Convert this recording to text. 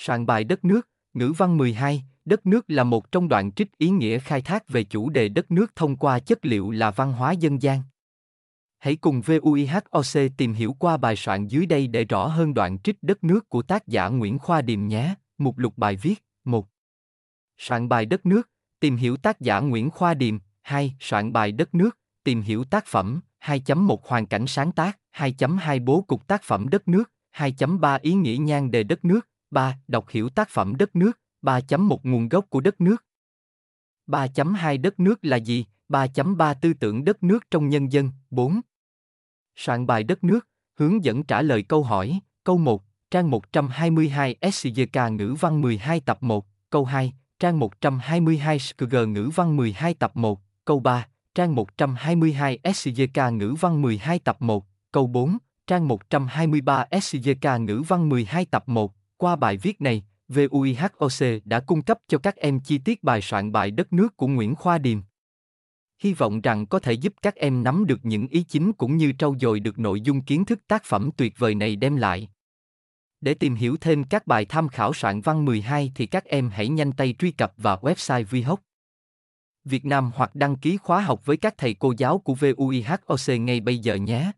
Soạn bài đất nước, ngữ văn 12, đất nước là một trong đoạn trích ý nghĩa khai thác về chủ đề đất nước thông qua chất liệu là văn hóa dân gian. Hãy cùng VUIHOC tìm hiểu qua bài soạn dưới đây để rõ hơn đoạn trích đất nước của tác giả Nguyễn Khoa Điềm nhé. Mục lục bài viết 1. Soạn bài đất nước, tìm hiểu tác giả Nguyễn Khoa Điềm 2. Soạn bài đất nước, tìm hiểu tác phẩm 2.1 Hoàn cảnh sáng tác 2.2 Bố cục tác phẩm đất nước 2.3 Ý nghĩa nhan đề đất nước 3. Đọc hiểu tác phẩm đất nước 3.1 Nguồn gốc của đất nước 3.2 Đất nước là gì? 3.3 Tư tưởng đất nước trong nhân dân 4. Soạn bài đất nước, hướng dẫn trả lời câu hỏi, câu 1, trang 122 SCGK ngữ văn 12 tập 1, câu 2, trang 122 SCG ngữ văn 12 tập 1, câu 3, trang 122 SCGK ngữ văn 12 tập 1, câu 4, trang 123 SCGK ngữ văn 12 tập 1. Qua bài viết này, VUIHOC đã cung cấp cho các em chi tiết bài soạn bài đất nước của Nguyễn Khoa Điềm. Hy vọng rằng có thể giúp các em nắm được những ý chính cũng như trau dồi được nội dung kiến thức tác phẩm tuyệt vời này đem lại. Để tìm hiểu thêm các bài tham khảo soạn văn 12 thì các em hãy nhanh tay truy cập vào website VHOC Việt Nam hoặc đăng ký khóa học với các thầy cô giáo của VUIHOC ngay bây giờ nhé.